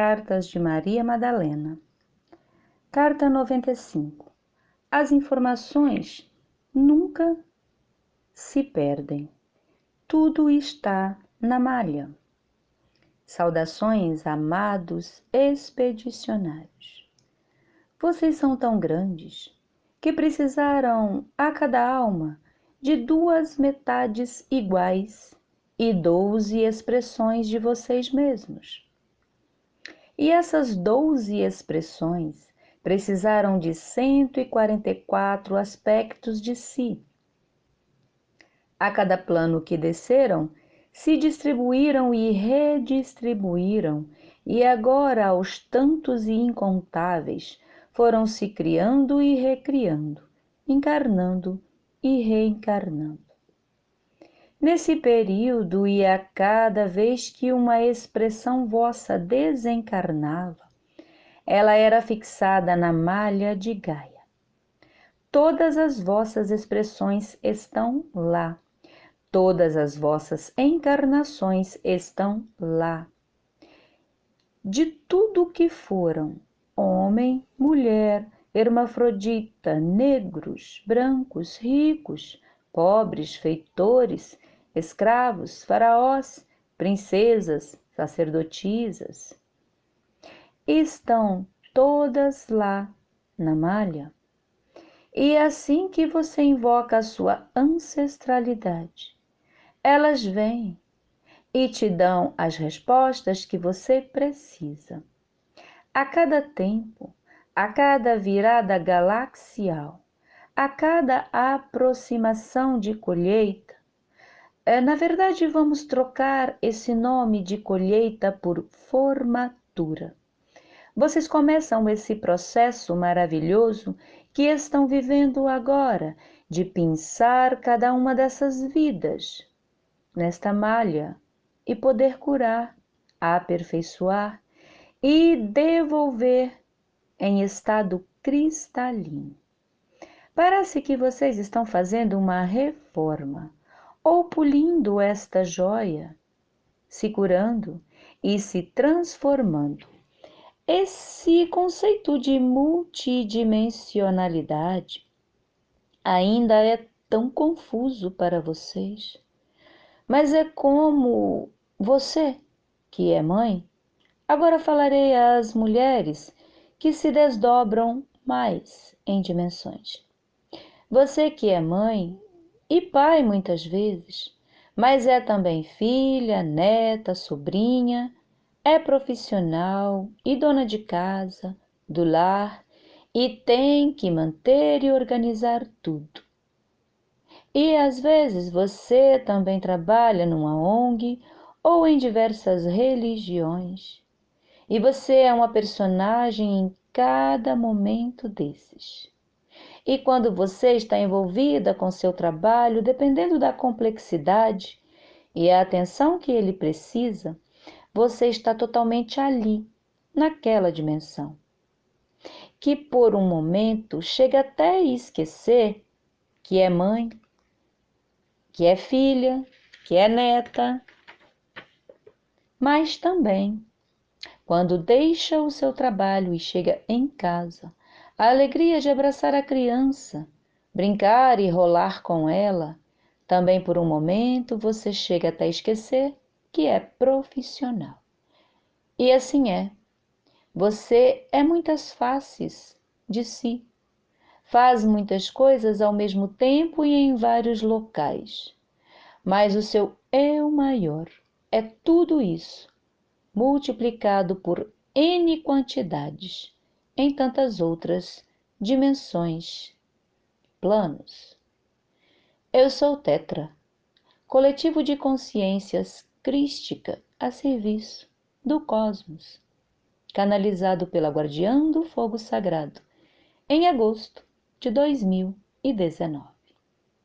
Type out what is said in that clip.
Cartas de Maria Madalena. Carta 95. As informações nunca se perdem. Tudo está na malha. Saudações, amados expedicionários. Vocês são tão grandes que precisaram a cada alma de duas metades iguais e doze expressões de vocês mesmos. E essas doze expressões precisaram de 144 aspectos de si. A cada plano que desceram, se distribuíram e redistribuíram, e agora aos tantos e incontáveis foram se criando e recriando, encarnando e reencarnando. Nesse período e a cada vez que uma expressão vossa desencarnava, ela era fixada na malha de Gaia. Todas as vossas expressões estão lá. Todas as vossas encarnações estão lá. De tudo que foram, homem, mulher, hermafrodita, negros, brancos, ricos, pobres, feitores, escravos, faraós, princesas, sacerdotisas. Estão todas lá na malha. E é assim que você invoca a sua ancestralidade, elas vêm e te dão as respostas que você precisa. A cada tempo, a cada virada galaxial, a cada aproximação de colheita, na verdade, vamos trocar esse nome de colheita por formatura. Vocês começam esse processo maravilhoso que estão vivendo agora de pinçar cada uma dessas vidas nesta malha e poder curar, aperfeiçoar e devolver em estado cristalino. Parece que vocês estão fazendo uma reforma ou pulindo esta joia, se curando e se transformando. Esse conceito de multidimensionalidade ainda é tão confuso para vocês, mas é como você, que é mãe, agora falarei às mulheres que se desdobram mais em dimensões. Você que é mãe e pai muitas vezes, mas é também filha, neta, sobrinha, é profissional e dona de casa, do lar e tem que manter e organizar tudo. E às vezes você também trabalha numa ONG ou em diversas religiões. E você é uma personagem em cada momento desses. E quando você está envolvida com seu trabalho, dependendo da complexidade e a atenção que ele precisa, você está totalmente ali, naquela dimensão. Que por um momento chega até a esquecer que é mãe, que é filha, que é neta, mas também quando deixa o seu trabalho e chega em casa, a alegria de abraçar a criança, brincar e rolar com ela. Também por um momento você chega até esquecer que é profissional. E assim é. Você é muitas faces de si. Faz muitas coisas ao mesmo tempo e em vários locais. Mas o seu eu maior é tudo isso, multiplicado por N quantidades em tantas outras dimensões, planos. Eu sou Tetra, coletivo de consciências crística a serviço do cosmos, canalizado pela Guardiã do Fogo Sagrado, em agosto de 2019.